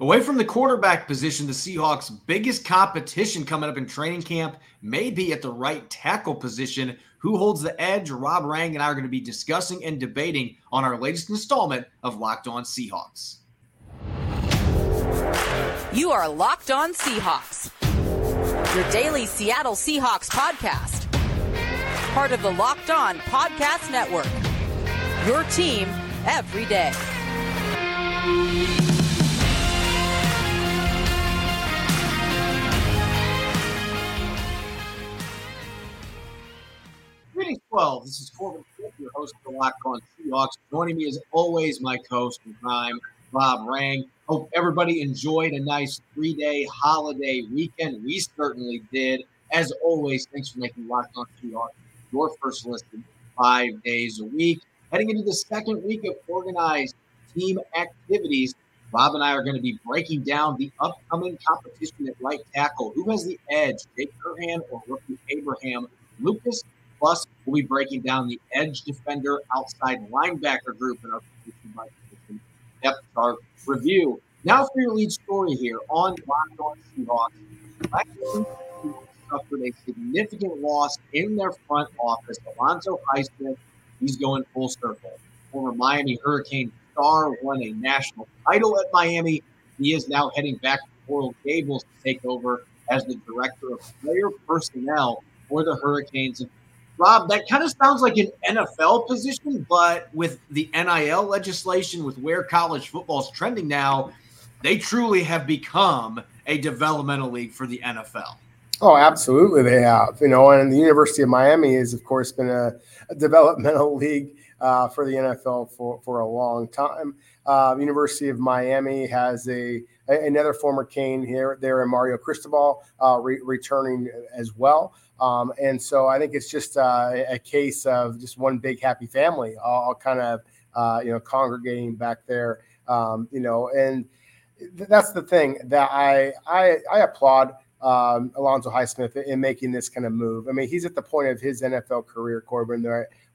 Away from the quarterback position, the Seahawks' biggest competition coming up in training camp may be at the right tackle position. Who holds the edge? Rob Rang and I are going to be discussing and debating on our latest installment of Locked On Seahawks. You are Locked On Seahawks, your daily Seattle Seahawks podcast. Part of the Locked On Podcast Network. Your team every day. Greetings, 12. This is Corbin Smith, your host of the Lock On Seahawks. Joining me as always, my co-host in crime, Rob Rang. Hope everybody enjoyed a nice three-day holiday weekend. We certainly did. As always, thanks for making Lock On Seahawks your first listen five days a week. Heading into the second week of organized team activities, Bob and I are going to be breaking down the upcoming competition at right tackle. Who has the edge, Jake Curhan or rookie Abraham Lucas? Plus, we'll be breaking down the edge defender outside linebacker group in our position by position depth chart review. Now for your lead story here on Locked On Seahawks. Suffered a significant loss in their front office. Alonzo Highsmith, he's going full circle. Former Miami Hurricane star won a national title at Miami. He is now heading back to Coral Gables to take over as the director of player personnel for the Hurricanes. Rob, that kind of sounds like an NFL position, but with the NIL legislation, with where college football is trending now, they truly have become a developmental league for the NFL. Oh, absolutely, they have. You know, and the University of Miami has, of course, been a, a developmental league uh, for the NFL for, for a long time. Uh, University of Miami has a another former Cane here there in Mario Cristobal uh, re- returning as well. Um, and so I think it's just uh, a case of just one big happy family, all, kind of uh, you know congregating back there. Um, you know, and th- that's the thing that I I, I applaud um, Alonzo Highsmith in making this kind of move. I mean, he's at the point of his NFL career, Corbin,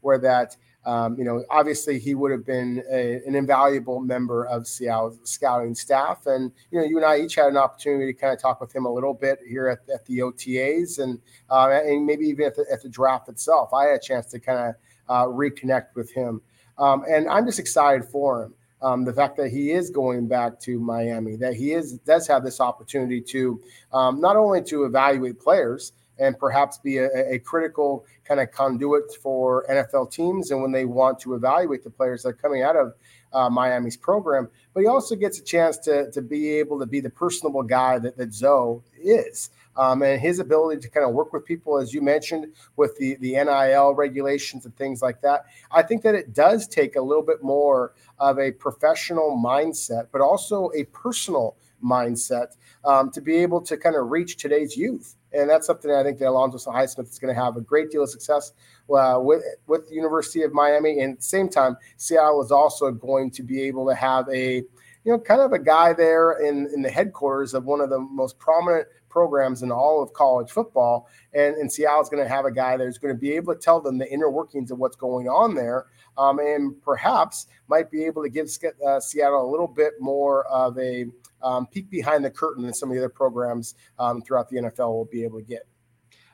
where that um, you know, obviously he would have been a, an invaluable member of Seattle's scouting staff. And, you know, you and I each had an opportunity to kind of talk with him a little bit here at, at the OTAs and, uh, and maybe even at the, at the, draft itself. I had a chance to kind of uh, reconnect with him. Um, and I'm just excited for him. Um, the fact that he is going back to Miami, that he is does have this opportunity to um, not only to evaluate players, and perhaps be a, a, critical kind of conduit for NFL teams and when they want to evaluate the players that are coming out of uh, Miami's program. But he also gets a chance to, to be able to be the personable guy that, that Zoe is. Um, and his ability to kind of work with people, as you mentioned, with the, the NIL regulations and things like that. I think that it does take a little bit more of a professional mindset, but also a personal mindset um, to be able to kind of reach today's youth. And that's something I think that Alonzo Highsmith is going to have a great deal of success uh, with with the University of Miami. And at the same time, Seattle is also going to be able to have a you know kind of a guy there in in the headquarters of one of the most prominent programs in all of college football. And, and Seattle's going to have a guy that's going to be able to tell them the inner workings of what's going on there, um, and perhaps might be able to give uh, Seattle a little bit more of a um, peek behind the curtain than some of the other programs um, throughout the NFL will be able to get.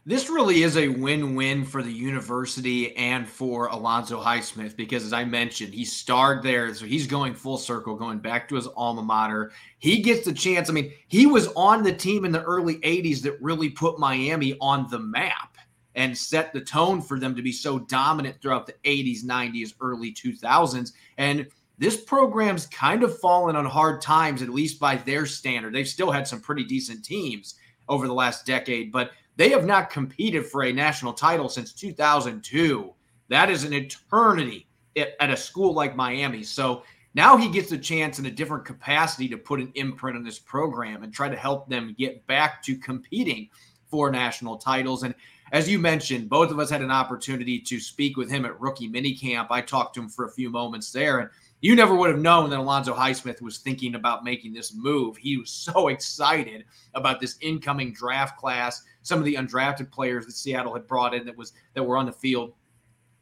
This really is a win-win for the university and for Alonzo Highsmith because, as I mentioned, he starred there, so he's going full circle, going back to his alma mater. He gets the chance. I mean, he was on the team in the early '80s that really put Miami on the map and set the tone for them to be so dominant throughout the '80s, '90s, early 2000s, and this program's kind of fallen on hard times, at least by their standard. They've still had some pretty decent teams over the last decade, but they have not competed for a national title since 2002. That is an eternity at a school like Miami. So now he gets a chance in a different capacity to put an imprint on this program and try to help them get back to competing for national titles. And as you mentioned, both of us had an opportunity to speak with him at rookie minicamp. I talked to him for a few moments there, and you never would have known that Alonzo Highsmith was thinking about making this move. He was so excited about this incoming draft class, some of the undrafted players that Seattle had brought in that was that were on the field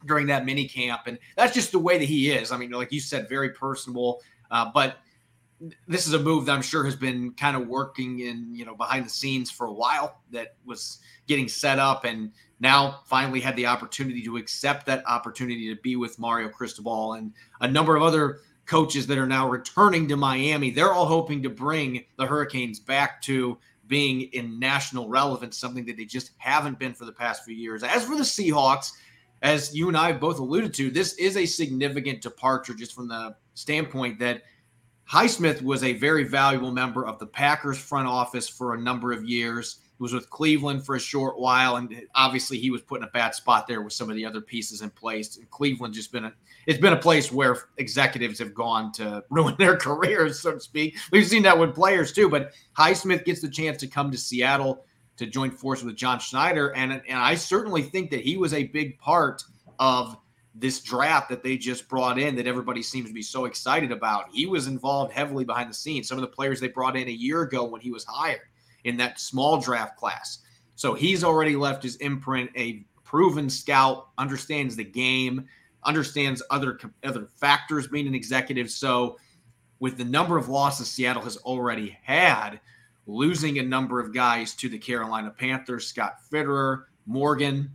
during that mini camp, and that's just the way that he is. I mean, like you said, very personable. Uh, but this is a move that I'm sure has been kind of working in, you know, behind the scenes for a while that was getting set up and now finally had the opportunity to accept that opportunity to be with Mario Cristobal and a number of other coaches that are now returning to Miami. They're all hoping to bring the Hurricanes back to being in national relevance, something that they just haven't been for the past few years. As for the Seahawks, as you and I both alluded to, this is a significant departure just from the standpoint that Highsmith was a very valuable member of the Packers front office for a number of years. He was with Cleveland for a short while, and obviously he was put in a bad spot there with some of the other pieces in place. And Cleveland just been a it's been a place where executives have gone to ruin their careers, so to speak. We've seen that with players too. But Highsmith gets the chance to come to Seattle to join forces with John Schneider, and and I certainly think that he was a big part of this draft that they just brought in that everybody seems to be so excited about. He was involved heavily behind the scenes. Some of the players they brought in a year ago when he was hired in that small draft class. So he's already left his imprint, a proven scout, understands the game, understands other other factors being an executive. So with the number of losses Seattle has already had, losing a number of guys to the Carolina Panthers, Scott Fitterer, Morgan,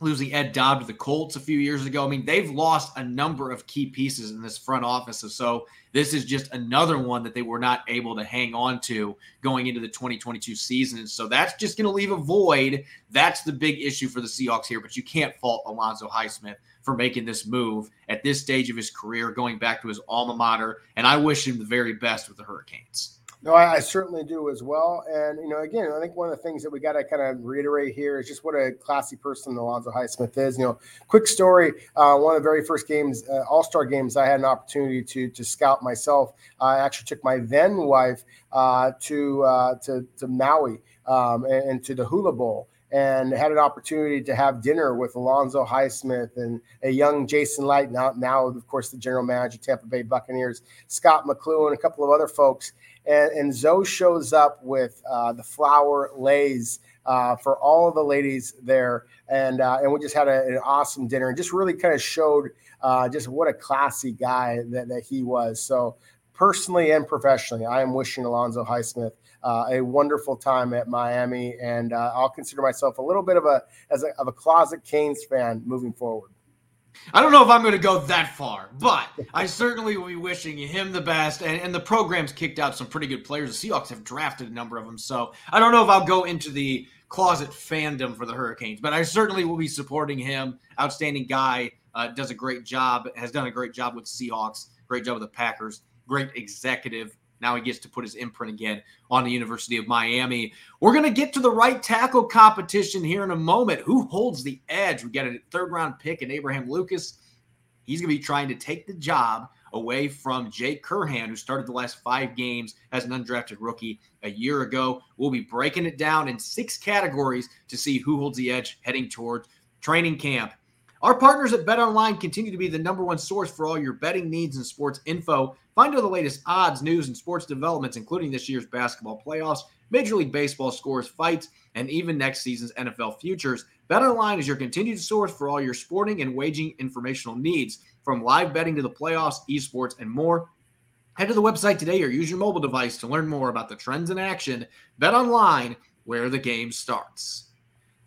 losing Ed Dodds to the Colts a few years ago. I mean, they've lost a number of key pieces in this front office. So this is just another one that they were not able to hang on to going into the 2022 season. And so that's just going to leave a void. That's the big issue for the Seahawks here. But you can't fault Alonzo Highsmith for making this move at this stage of his career, going back to his alma mater. And I wish him the very best with the Hurricanes. No, I, I, certainly do as well. And, you know, again, I think one of the things that we got to kind of reiterate here is just what a classy person Alonzo Highsmith is. You know, quick story uh, one of the very first games, uh, All Star games, I had an opportunity to to scout myself. I actually took my then wife uh, to, uh, to, to Maui um, and, and to the Hula Bowl and had an opportunity to have dinner with Alonzo Highsmith and a young Jason Licht, now, now of course, the general manager, of Tampa Bay Buccaneers, Scot McCloughan, a couple of other folks and, and Zoe shows up with uh, the flower leis uh, for all of the ladies there, and uh, and we just had a, an awesome dinner and just really kind of showed uh, just what a classy guy that, that he was. So personally and professionally, I am wishing Alonzo Highsmith uh, a wonderful time at Miami, and uh, I'll consider myself a little bit of a as a, of a closet Canes fan moving forward. I don't know if I'm going to go that far, but I certainly will be wishing him the best. And, and the program's kicked out some pretty good players. The Seahawks have drafted a number of them. So I don't know if I'll go into the closet fandom for the Hurricanes, but I certainly will be supporting him. Outstanding guy, uh, does a great job, has done a great job with Seahawks, great job with the Packers, great executive now he gets to put his imprint again on the University of Miami. We're going to get to the right tackle competition here in a moment. Who holds the edge? We got a third round pick in Abraham Lucas. He's going to be trying to take the job away from Jake Curhan, who started the last five games as an undrafted rookie a year ago. We'll be breaking it down in six categories to see who holds the edge heading towards training camp. Our partners at Bet Online continue to be the number one source for all your betting needs and sports info. Find all the latest odds, news, and sports developments, including this year's basketball playoffs, Major League Baseball scores, fights, and even next season's NFL futures. BetOnline is your continued source for all your sporting and waging informational needs, from live betting to the playoffs, esports, and more. Head to the website today or use your mobile device to learn more about the trends in action. Bet Online, where the game starts.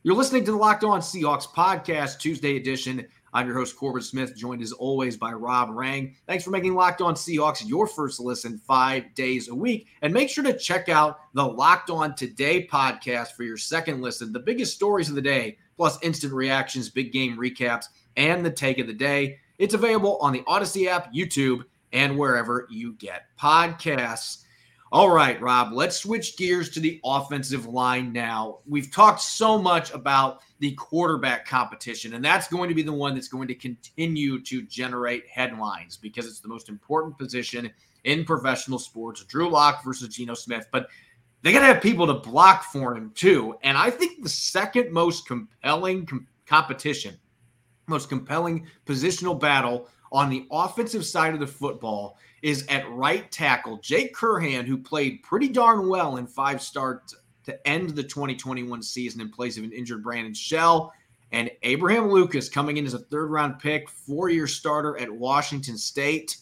You're listening to the Locked On Seahawks podcast, Tuesday edition. I'm your host, Corbin Smith, joined as always by Rob Rang. Thanks for making Locked On Seahawks your first listen five days a week. And make sure to check out the Locked On Today podcast for your second listen. The biggest stories of the day, plus instant reactions, big game recaps, and the take of the day. It's available on the Audacy app, YouTube, and wherever you get podcasts. All right, Rob, let's switch gears to the offensive line now. We've talked so much about the quarterback competition, and that's going to be the one that's going to continue to generate headlines because it's the most important position in professional sports. Drew Lock versus Geno Smith, but they got to have people to block for him too. And I think the second most compelling com- competition, most compelling positional battle on the offensive side of the football is at right tackle. Jake Curhan, who played pretty darn well in five starts to end the 2021 season in place of an injured Brandon Shell. And Abraham Lucas coming in as a third round pick, four year starter at Washington State.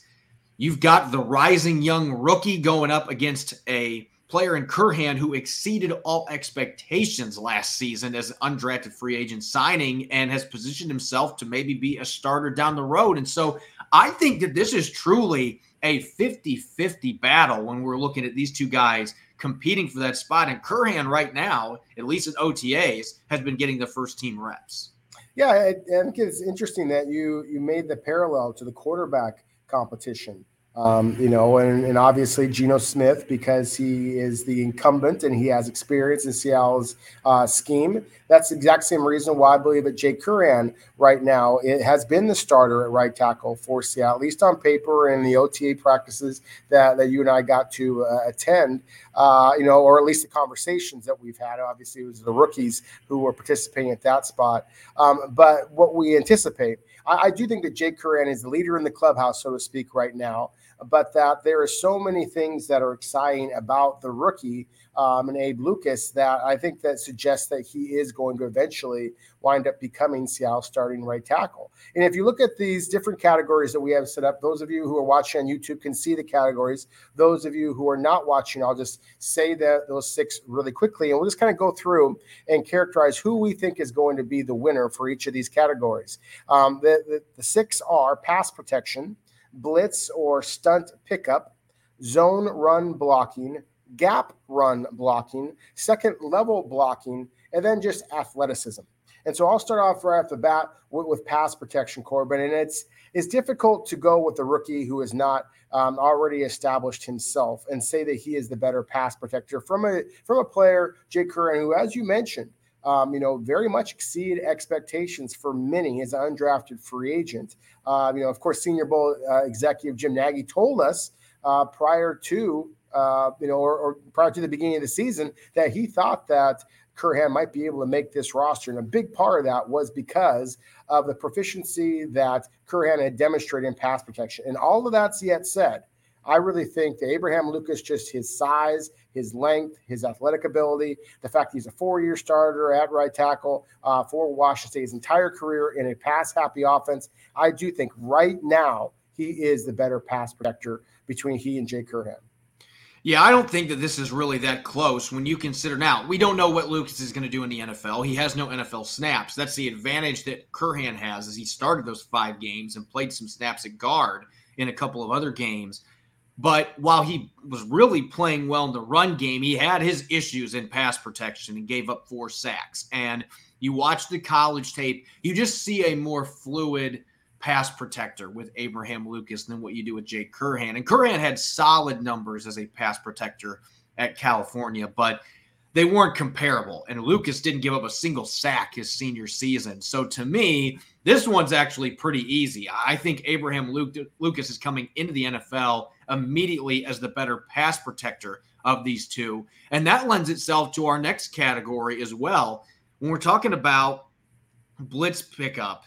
You've got the rising young rookie going up against a player in Curhan who exceeded all expectations last season as an undrafted free agent signing and has positioned himself to maybe be a starter down the road. And so I think that this is truly a 50 50 battle when we're looking at these two guys competing for that spot. And Curhan, right now, at least in OTAs, has been getting the first team reps. Yeah, I think it's interesting that you you made the parallel to the quarterback competition. Um, you know, and, and obviously Geno Smith because he is the incumbent and he has experience in Seattle's uh, scheme. That's the exact same reason why I believe that Jake Curhan right now it has been the starter at right tackle for Seattle, at least on paper and the OTA practices that, that you and I got to uh, attend. Uh, you know, or at least the conversations that we've had. Obviously, it was the rookies who were participating at that spot. Um, but what we anticipate, I do think that Jake Curhan is the leader in the clubhouse, so to speak, right now but that there are so many things that are exciting about the rookie um, and Abe Lucas that I think that suggests that he is going to eventually wind up becoming Seattle starting right tackle. And if you look at these different categories that we have set up, those of you who are watching on YouTube can see the categories. Those of you who are not watching, I'll just say that those six really quickly, and we'll just kind of go through and characterize who we think is going to be the winner for each of these categories. Um, the, the, the six are pass protection blitz or stunt pickup, zone run blocking, gap run blocking, second level blocking, and then just athleticism. And so I'll start off right off the bat with, with pass protection, Corbin. And it's it's difficult to go with a rookie who is not um, already established himself and say that he is the better pass protector from a from a player, Jake Curhan, who, as you mentioned, um, you know, very much exceed expectations for many as an undrafted free agent. Uh, you know, of course, Senior Bowl uh, executive Jim Nagy told us uh, prior to, uh, you know, or, or, prior to the beginning of the season that he thought that Curhan might be able to make this roster. And a big part of that was because of the proficiency that Curhan had demonstrated in pass protection. And all of that's yet said. I really think that Abraham Lucas, just his size, his length, his athletic ability, the fact he's a four-year starter at right tackle uh, for Washington State his entire career in a pass-happy offense. I do think right now he is the better pass protector between he and Jay Curhan. Yeah, I don't think that this is really that close when you consider now. We don't know what Lucas is going to do in the NFL. He has no NFL snaps. That's the advantage that Curhan has as he started those five games and played some snaps at guard in a couple of other games. But while he was really playing well in the run game, he had his issues in pass protection and gave up four sacks. And you watch the college tape, you just see a more fluid pass protector with Abraham Lucas than what you do with Jake Curhan. And Curhan had solid numbers as a pass protector at California, but they weren't comparable. And Lucas didn't give up a single sack his senior season. So to me, this one's actually pretty easy. I think Abraham Lucas is coming into the NFL immediately as the better pass protector of these two. And that lends itself to our next category as well. When we're talking about blitz pickup,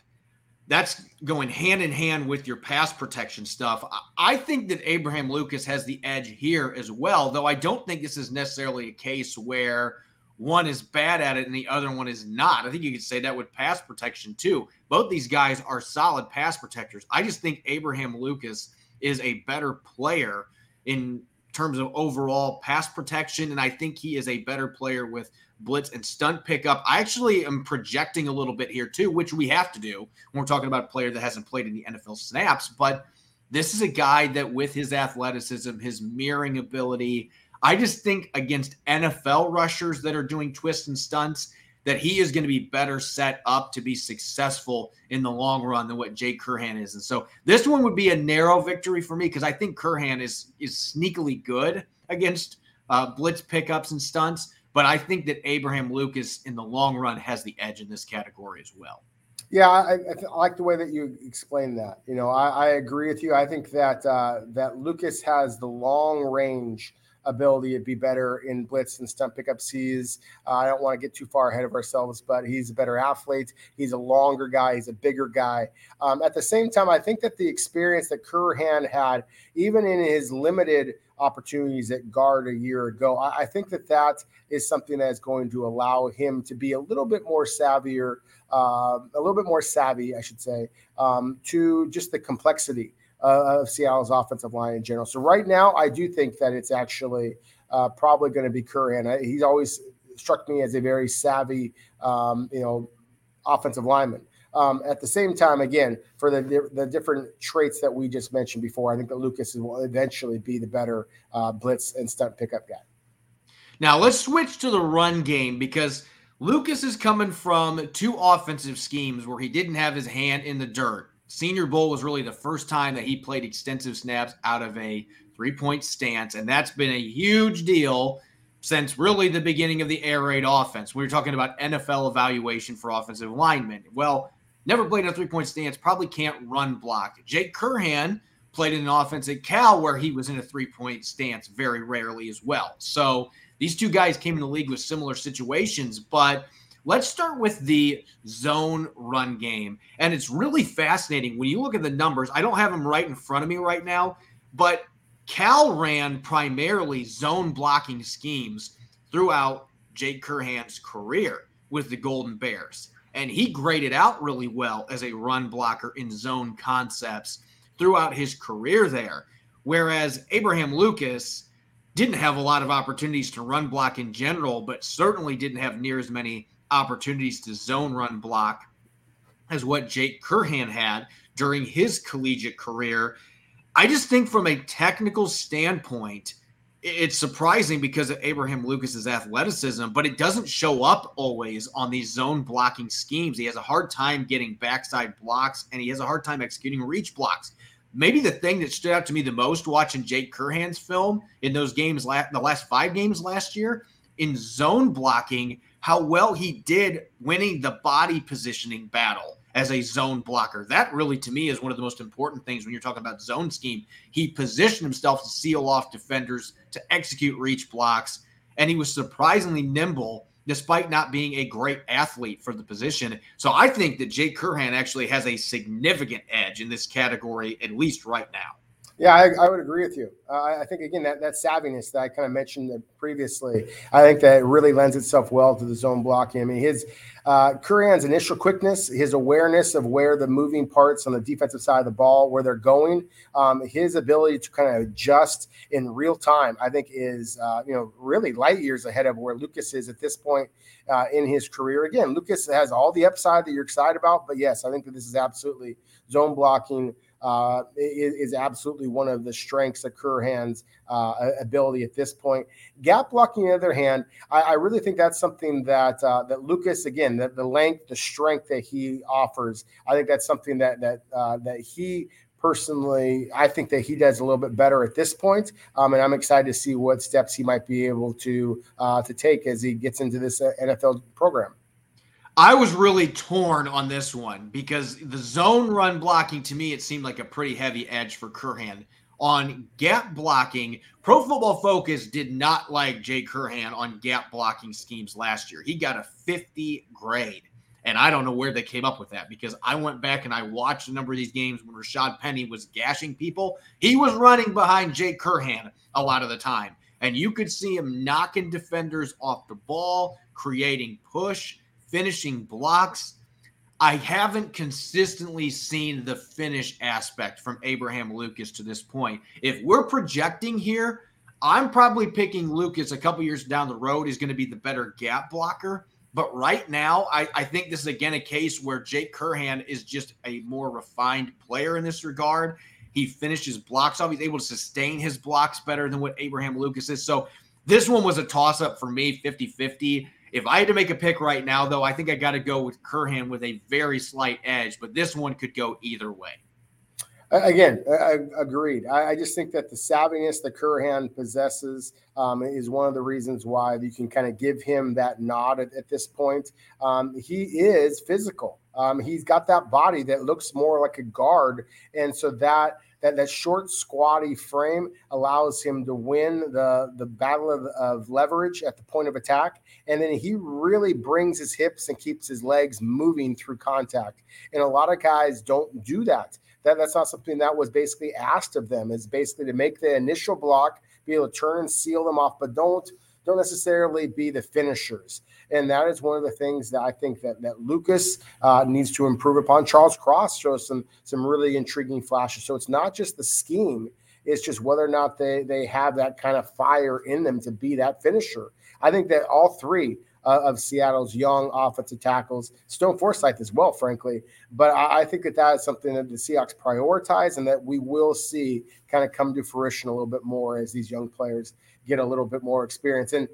that's going hand in hand with your pass protection stuff. I think that Abraham Lucas has the edge here as well, though I don't think this is necessarily a case where one is bad at it and the other one is not. I think you could say that with pass protection too. Both these guys are solid pass protectors. I just think Abraham Lucas is a better player in terms of overall pass protection, and I think he is a better player with blitz and stunt pickup. I actually am projecting a little bit here too, which we have to do when we're talking about a player that hasn't played in the NFL snaps. But this is a guy that, with his athleticism, his mirroring ability, I just think against NFL rushers that are doing twists and stunts, that he is going to be better set up to be successful in the long run than what Jake Curhan is. And so this one would be a narrow victory for me because I think Curhan is is sneakily good against uh, blitz pickups and stunts. But I think that Abraham Lucas in the long run has the edge in this category as well. Yeah, I, I like the way that you explained that. You know, I, I agree with you. I think that uh, that Lucas has the long range ability to be better in blitz and stunt pickup sees. Uh, I don't want to get too far ahead of ourselves, but he's a better athlete. He's a longer guy. He's a bigger guy. Um, at the same time, I think that the experience that Curhan had, even in his limited opportunities at guard a year ago, I, I think that that is something that is going to allow him to be a little bit more savvier, uh, a little bit more savvy, I should say, um, to just the complexity uh, of Seattle's offensive line in general. So right now, I do think that it's actually uh, probably going to be Curhan. He's always struck me as a very savvy, um, you know, offensive lineman. Um, at the same time, again, for the the different traits that we just mentioned before, I think that Lucas will eventually be the better uh, blitz and stunt pickup guy. Now let's switch to the run game because Lucas is coming from two offensive schemes where he didn't have his hand in the dirt. Senior Bowl was really the first time that he played extensive snaps out of a three point stance, and that's been a huge deal since really the beginning of the air raid offense. We were talking about NFL evaluation for offensive linemen. Well, never played a three point stance, probably can't run block. Jake Curhan played in an offense at Cal where he was in a three point stance very rarely as well. So these two guys came in the league with similar situations, but let's start with the zone run game. And it's really fascinating when you look at the numbers. I don't have them right in front of me right now, but Cal ran primarily zone blocking schemes throughout Jake Curhan's career with the Golden Bears. And he graded out really well as a run blocker in zone concepts throughout his career there. Whereas Abraham Lucas didn't have a lot of opportunities to run block in general, but certainly didn't have near as many opportunities to zone run block as what Jake Curhan had during his collegiate career. I just think from a technical standpoint, it's surprising because of Abraham Lucas's athleticism, but it doesn't show up always on these zone blocking schemes. He has a hard time getting backside blocks and he has a hard time executing reach blocks maybe the thing that stood out to me the most watching Jake Curhan's film in those games, the last five games last year, in zone blocking, how well he did winning the body positioning battle as a zone blocker. That really, to me, is one of the most important things when you're talking about zone scheme. He positioned himself to seal off defenders, to execute reach blocks, and he was surprisingly nimble despite not being a great athlete for the position. So I think that Jake Curhan actually has a significant edge in this category, at least right now. Yeah, I, I would agree with you. Uh, I think again that that savviness that I kind of mentioned previously, I think that really lends itself well to the zone blocking. I mean, his uh, Curhan's initial quickness, his awareness of where the moving parts on the defensive side of the ball, where they're going, um, his ability to kind of adjust in real time, I think is uh, you know really light years ahead of where Lucas is at this point uh, in his career. Again, Lucas has all the upside that you're excited about, but yes, I think that this is absolutely zone blocking uh, is, is, absolutely one of the strengths of Curhan's uh, ability at this point. Gap blocking, on the other hand, I, I really think that's something that uh, that Lucas, again, the, the length, the strength that he offers, I think that's something that that uh, that he personally, I think that he does a little bit better at this point, um, and I'm excited to see what steps he might be able to uh, to take as he gets into this uh, NFL program. I was really torn on this one because the zone run blocking to me it seemed like a pretty heavy edge for Curhan. On gap blocking, Pro Football Focus did not like Jay Curhan on gap blocking schemes last year. He got a 50 grade. And I don't know where they came up with that because I went back and I watched a number of these games when Rashad Penny was gashing people. He was running behind Jake Curhan a lot of the time. And you could see him knocking defenders off the ball, creating push finishing blocks. I haven't consistently seen the finish aspect from Abraham Lucas to this point. If we're projecting here, I'm probably picking Lucas a couple years down the road is going to be the better gap blocker. But right now, I, I, think this is again a case where Jake Curhan is just a more refined player in this regard. He finishes blocks off. He's able to sustain his blocks better than what Abraham Lucas is. So this one was a toss up for me 50 50. If I had to make a pick right now, though, I think I got to go with Curhan with a very slight edge, but this one could go either way. Again, I, agreed. I, I, just think that the savviness that Curhan possesses um, is one of the reasons why you can kind of give him that nod at, at this point. Um, he is physical. Um, he's got that body that looks more like a guard, and so that that that short, squatty frame allows him to win the the battle of, of leverage at the point of attack, and then he really brings his hips and keeps his legs moving through contact. And a lot of guys don't do that. That that's not something that was basically asked of them. Is basically to make the initial block, be able to turn and seal them off, but don't don't necessarily be the finishers. And that is one of the things that I think that, that Lucas uh, needs to improve upon. Charles Cross shows some some really intriguing flashes. So it's not just the scheme, it's just whether or not they, they have that kind of fire in them to be that finisher. I think that all three uh, of Seattle's young offensive tackles, Stone Forsythe as well, frankly. But I, I, think that that is something that the Seahawks prioritize and that we will see kind of come to fruition a little bit more as these young players get a little bit more experience. And,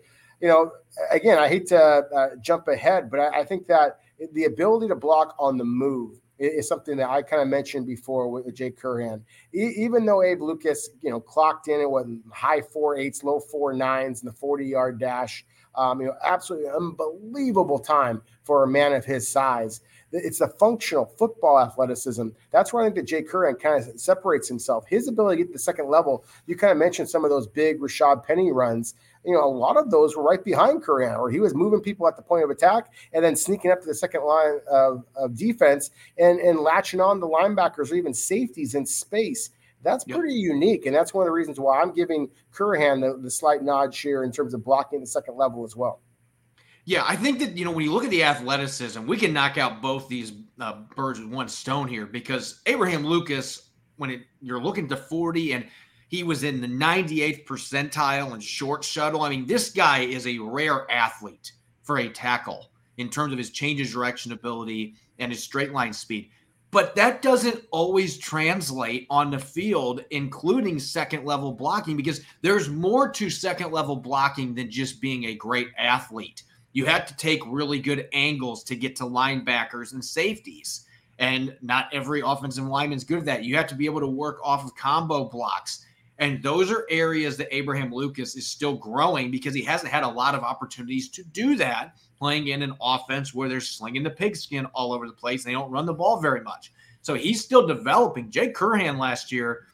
you know, again, I hate to uh, jump ahead, but I, I think that the ability to block on the move is something that I kind of mentioned before with Jake Curhan. E- even though Abe Lucas, you know, clocked in at what high four eights, low four nines in the 40 yard dash, um, you know, absolutely unbelievable time for a man of his size. It's the functional football athleticism. That's where I think that Jay Curhan kind of separates himself. His ability to get the second level. You kind of mentioned some of those big Rashad Penny runs. You know, a lot of those were right behind Curhan, where he was moving people at the point of attack and then sneaking up to the second line of, of defense and, and latching on the linebackers or even safeties in space. That's yep. pretty unique, and that's one of the reasons why I'm giving Curhan the, the slight nod share in terms of blocking the second level as well. Yeah, I think that you know when you look at the athleticism, we can knock out both these uh, birds with one stone here because Abraham Lucas, when it, you're looking to 40 and he was in the 98th percentile in short shuttle. I mean, this guy is a rare athlete for a tackle in terms of his change of direction ability and his straight line speed but that doesn't always translate on the field, including second level blocking, because there's more to second level blocking than just being a great athlete. You have to take really good angles to get to linebackers and safeties. And not every offensive lineman is good at that. You have to be able to work off of combo blocks. And those are areas that Abraham Lucas is still growing because he hasn't had a lot of opportunities to do that playing in an offense where they're slinging the pigskin all over the place. They don't run the ball very much. So he's still developing. Jake Curhan last year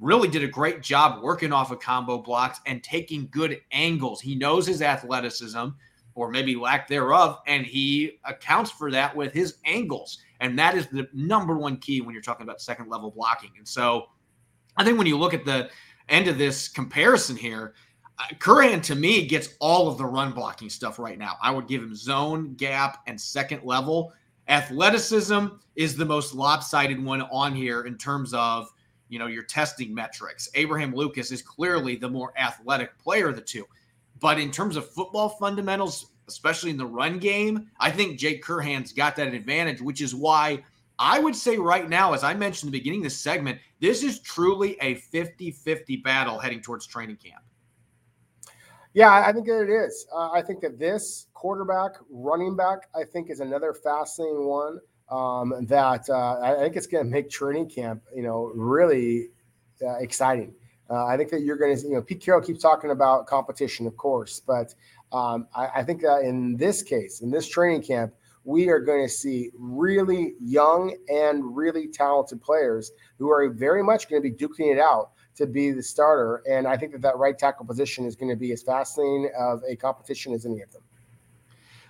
really did a great job working off of combo blocks and taking good angles. He knows his athleticism or maybe lack thereof, and he accounts for that with his angles. And that is the number one key when you're talking about second level blocking. And so I think when you look at the end of this comparison here, uh, Curhan to me gets all of the run blocking stuff right now. I would give him zone, gap, and second level. Athleticism is the most lopsided one on here in terms of you know your testing metrics. Abraham Lucas is clearly the more athletic player of the two. But in terms of football fundamentals, especially in the run game, I think Jake Curhan's got that advantage, which is why I would say right now, as I mentioned in the beginning of this segment, this is truly a 50 50 battle heading towards training camp. Yeah, I think that it is. Uh, I think that this quarterback, running back, I think is another fascinating one um, that uh, I think it's going to make training camp, you know, really uh, exciting. Uh, I think that you're going to, you know, Pete Carroll keeps talking about competition, of course, but um, I, I think that in this case, in this training camp, we are going to see really young and really talented players who are very much going to be duking it out to be the starter. And I think that that right tackle position is going to be as fascinating of a competition as any of them.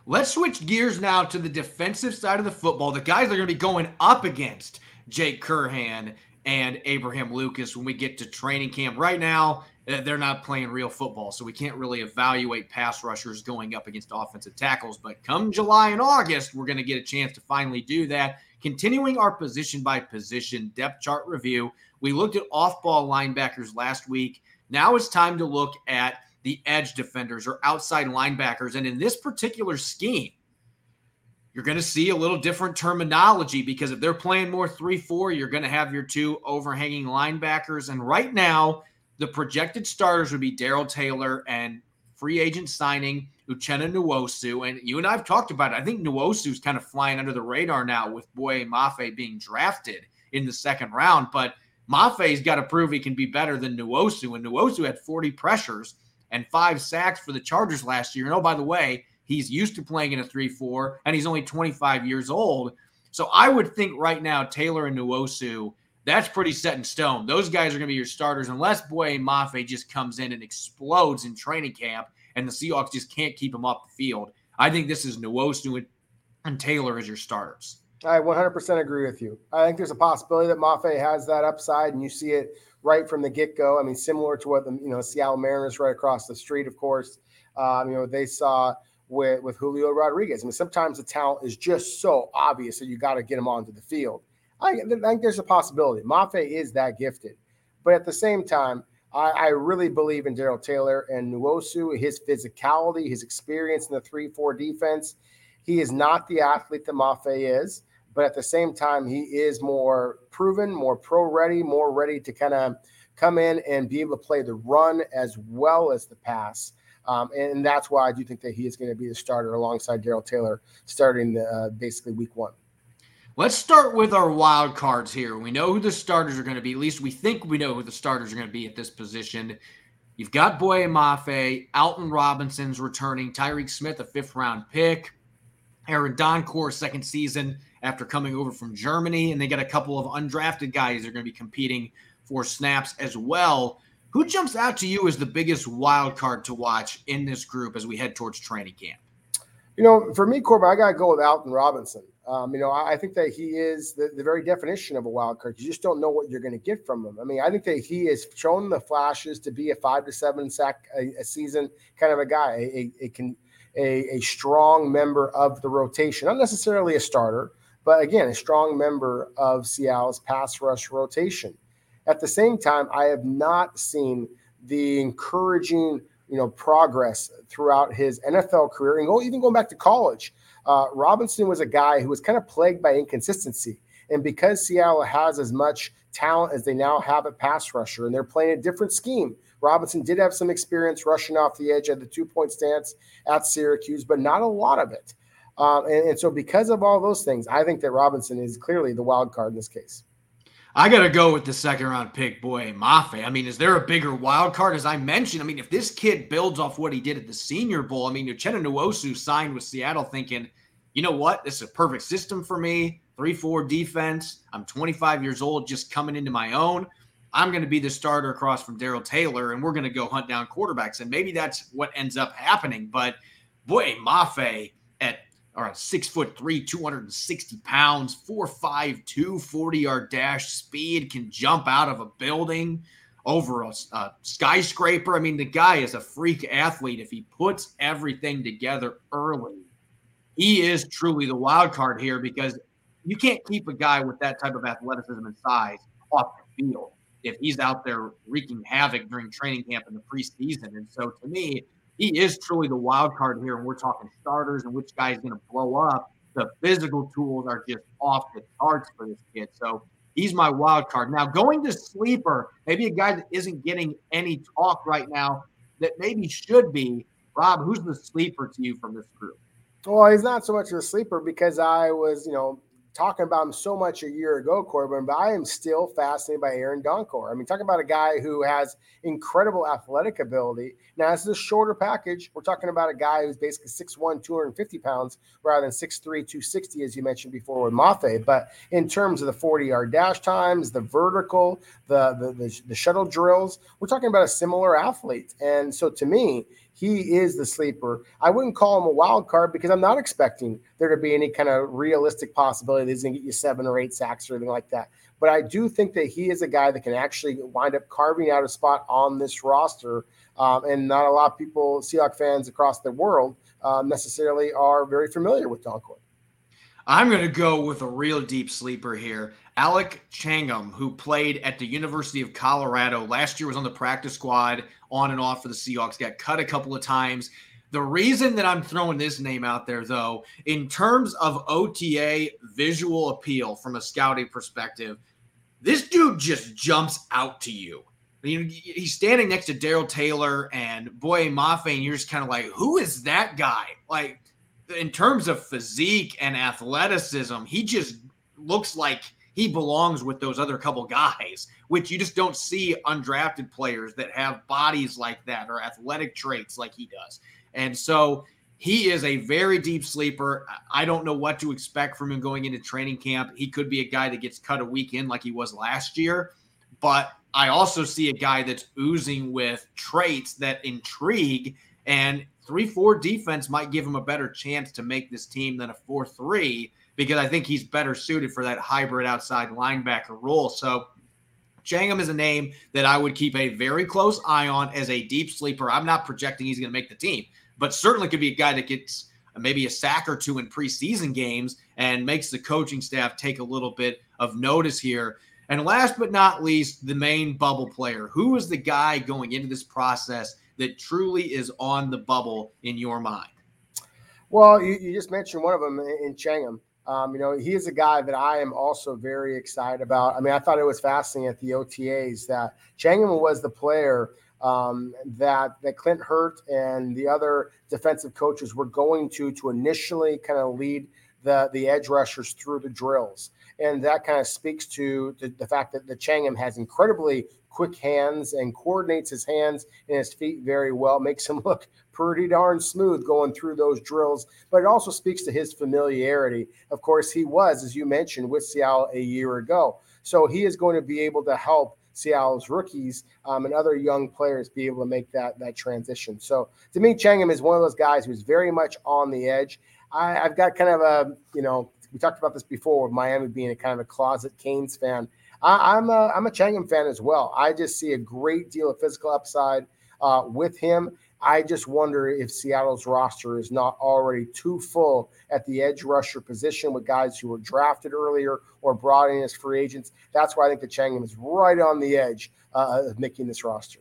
Let's switch gears now to the defensive side of the football. The guys are going to be going up against Jake Curhan and Abraham Lucas when we get to training camp. Right now, they're not playing real football, so we can't really evaluate pass rushers going up against offensive tackles. But come July and August, we're going to get a chance to finally do that. Continuing our position by position depth chart review, we looked at off ball linebackers last week. Now it's time to look at the edge defenders or outside linebackers. And in this particular scheme, you're going to see a little different terminology because if they're playing more 3 4, you're going to have your two overhanging linebackers. And right now, the projected starters would be Darrell Taylor and free agent signing Uchenna Nwosu. And you and I have talked about it. I think is kind of flying under the radar now with Boye Mafe being drafted in the second round. But Mafe's got to prove he can be better than Nwosu. And Nwosu had 40 pressures and five sacks for the Chargers last year. And oh, by the way, he's used to playing in a 3 4, and he's only 25 years old. So I would think right now, Taylor and Nwosu, that's pretty set in stone. Those guys are going to be your starters unless Boye Mafe just comes in and explodes in training camp and the Seahawks just can't keep him off the field. I think this is Nwosu and Taylor as your starters. I 100% agree with you. I think there's a possibility that Mafe has that upside, and you see it right from the get go. I mean, similar to what the you know Seattle Mariners right across the street, of course. Um, you know, they saw with with Julio Rodriguez. I mean, sometimes the talent is just so obvious that you got to get him onto the field. I, think there's a possibility. Mafe is that gifted, but at the same time, I, I really believe in Darrell Taylor and Nwosu, his physicality, his experience in the three-four defense. He is not the athlete that Mafe is, but at the same time, he is more proven, more pro-ready, more ready to kind of come in and be able to play the run as well as the pass. Um, and that's why I do think that he is going to be the starter alongside Darrell Taylor starting uh, basically week one. Let's start with our wild cards here. We know who the starters are going to be. At least we think we know who the starters are going to be at this position. You've got Boye Mafe, Alton Robinson's returning, Tyreke Smith, a fifth round pick, Aaron Donkor, second season after coming over from Germany, and they got a couple of undrafted guys that are going to be competing for snaps as well. Who jumps out to you as the biggest wild card to watch in this group as we head towards training camp? You know, for me, Corbin, I got to go with Alton Robinson. Um, you know, I, I, think that he is the, the, very definition of a wild card. You just don't know what you're going to get from him. I mean, I think that he has shown the flashes to be a five to seven sack a, a season kind of a guy, a, a, a, a, a strong member of the rotation, not necessarily a starter, but again, a strong member of Seattle's pass rush rotation. At the same time, I have not seen the encouraging, you know, progress throughout his NFL career and go even going back to college. Uh, Robinson was a guy who was kind of plagued by inconsistency. And because Seattle has as much talent as they now have at pass rusher, and they're playing a different scheme, Robinson did have some experience rushing off the edge at the two point stance at Syracuse, but not a lot of it. Um, and, and so, because of all those things, I think that Robinson is clearly the wild card in this case. I got to go with the second round pick, Boye Mafe. I mean, is there a bigger wild card? As I mentioned, I mean, if this kid builds off what he did at the Senior Bowl, I mean, Uchenna Nwosu signed with Seattle thinking, you know what? This is a perfect system for me. 3 4 defense. I'm 25 years old, just coming into my own. I'm going to be the starter across from Darrell Taylor, and we're going to go hunt down quarterbacks. And maybe that's what ends up happening. But Boye, Mafe at all right, six foot three, 260 pounds, four five, two, 40 yard dash speed, can jump out of a building over a, a, skyscraper. I mean, the guy is a freak athlete. If he puts everything together early, he is truly the wild card here because you can't keep a guy with that type of athleticism and size off the field if he's out there wreaking havoc during training camp in the preseason. And so to me, he is truly the wild card here. And we're talking starters and which guy is going to blow up. The physical tools are just off the charts for this kid. So he's my wild card. Now, going to sleeper, maybe a guy that isn't getting any talk right now that maybe should be. Rob, who's the sleeper to you from this group? Well, he's not so much a sleeper because I was, you know, talking about him so much a year ago, Corbin, but I am still fascinated by Aaron Donkor. I mean, talking about a guy who has incredible athletic ability. Now, this is a shorter package. We're talking about a guy who's basically 6'1, 250 pounds, rather than 6'3, 260, as you mentioned before with Mafe. But in terms of the 40 yard dash times, the vertical, the, the, the, the shuttle drills, we're talking about a similar athlete. And so to me, he is the sleeper. I wouldn't call him a wild card because I'm not expecting there to be any kind of realistic possibility that he's going to get you seven or eight sacks or anything like that. But I do think that he is a guy that can actually wind up carving out a spot on this roster. Um, and not a lot of people, Seahawk fans across the world, um, necessarily are very familiar with Donkor. I'm going to go with a real deep sleeper here. Alec Changum, who played at the University of Colorado last year, was on the practice squad on and off for the Seahawks, got cut a couple of times. The reason that I'm throwing this name out there, though, in terms of OTA visual appeal from a scouting perspective, this dude just jumps out to you. I mean, he's standing next to Darrell Taylor and Boye Mafe, and you're just kind of like, who is that guy? Like, in terms of physique and athleticism, he just looks like he belongs with those other couple guys, which you just don't see undrafted players that have bodies like that or athletic traits like he does. And so he is a very deep sleeper. I don't know what to expect from him going into training camp. He could be a guy that gets cut a week in like he was last year, but I also see a guy that's oozing with traits that intrigue and 3 4 defense might give him a better chance to make this team than a 4 3 because I think he's better suited for that hybrid outside linebacker role. So Changum is a name that I would keep a very close eye on as a deep sleeper. I'm not projecting he's going to make the team, but certainly could be a guy that gets maybe a sack or two in preseason games and makes the coaching staff take a little bit of notice here. And last but not least, the main bubble player. Who is the guy going into this process that truly is on the bubble in your mind? Well, you, you just mentioned one of them in Changum. Um, you know, he is a guy that I am also very excited about. I mean, I thought it was fascinating at the OTAs that Changum was the player um, that that Clint Hurtt and the other defensive coaches were going to to initially kind of lead the the edge rushers through the drills, and that kind of speaks to the, the fact that the Changum has incredibly quick hands and coordinates his hands and his feet very well, makes him look pretty darn smooth going through those drills. But it also speaks to his familiarity. Of course, he was, as you mentioned, with Seattle a year ago. So he is going to be able to help Seattle's rookies um, and other young players be able to make that that transition. So to me, Changum is one of those guys who's very much on the edge. I, I've got kind of a, you know, we talked about this before with Miami being a kind of a closet Canes fan. I, am a I'm a Changum fan as well. I just see a great deal of physical upside uh, with him. I just wonder if Seattle's roster is not already too full at the edge rusher position with guys who were drafted earlier or brought in as free agents. That's why I think the Changum is right on the edge uh, of making this roster.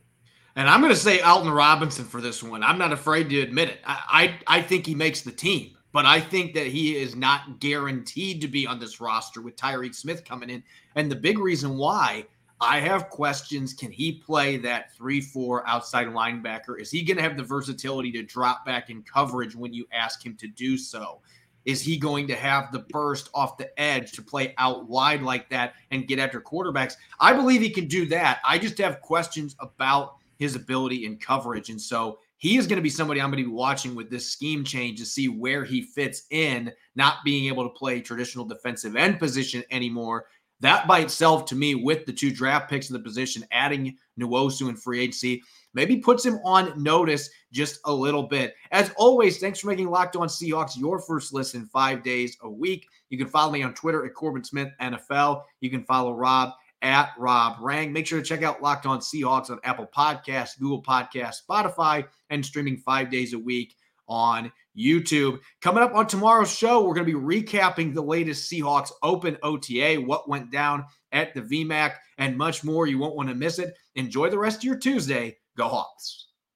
And I'm going to say Alton Robinson for this one. I'm not afraid to admit it. I, I, I think he makes the team but I think that he is not guaranteed to be on this roster with Tyreke Smith coming in. And the big reason why I have questions can he play that 3 4 outside linebacker? Is he going to have the versatility to drop back in coverage when you ask him to do so? Is he going to have the burst off the edge to play out wide like that and get after quarterbacks? I believe he can do that. I just have questions about his ability in coverage. And so he is going to be somebody I'm going to be watching with this scheme change to see where he fits in, not being able to play traditional defensive end position anymore. That by itself, to me, with the two draft picks in the position, adding Nwosu and free agency, maybe puts him on notice just a little bit. As always, thanks for making Locked On Seahawks your first listen five days a week. You can follow me on Twitter at Corbin Smith NFL. You can follow Rob at Rob Rang. Make sure to check out Locked On Seahawks on Apple Podcasts, Google Podcasts, Spotify, and streaming five days a week on YouTube. Coming up on tomorrow's show, we're going to be recapping the latest Seahawks Open OTA, what went down at the VMAC, and much more. You won't want to miss it. Enjoy the rest of your Tuesday. Go Hawks.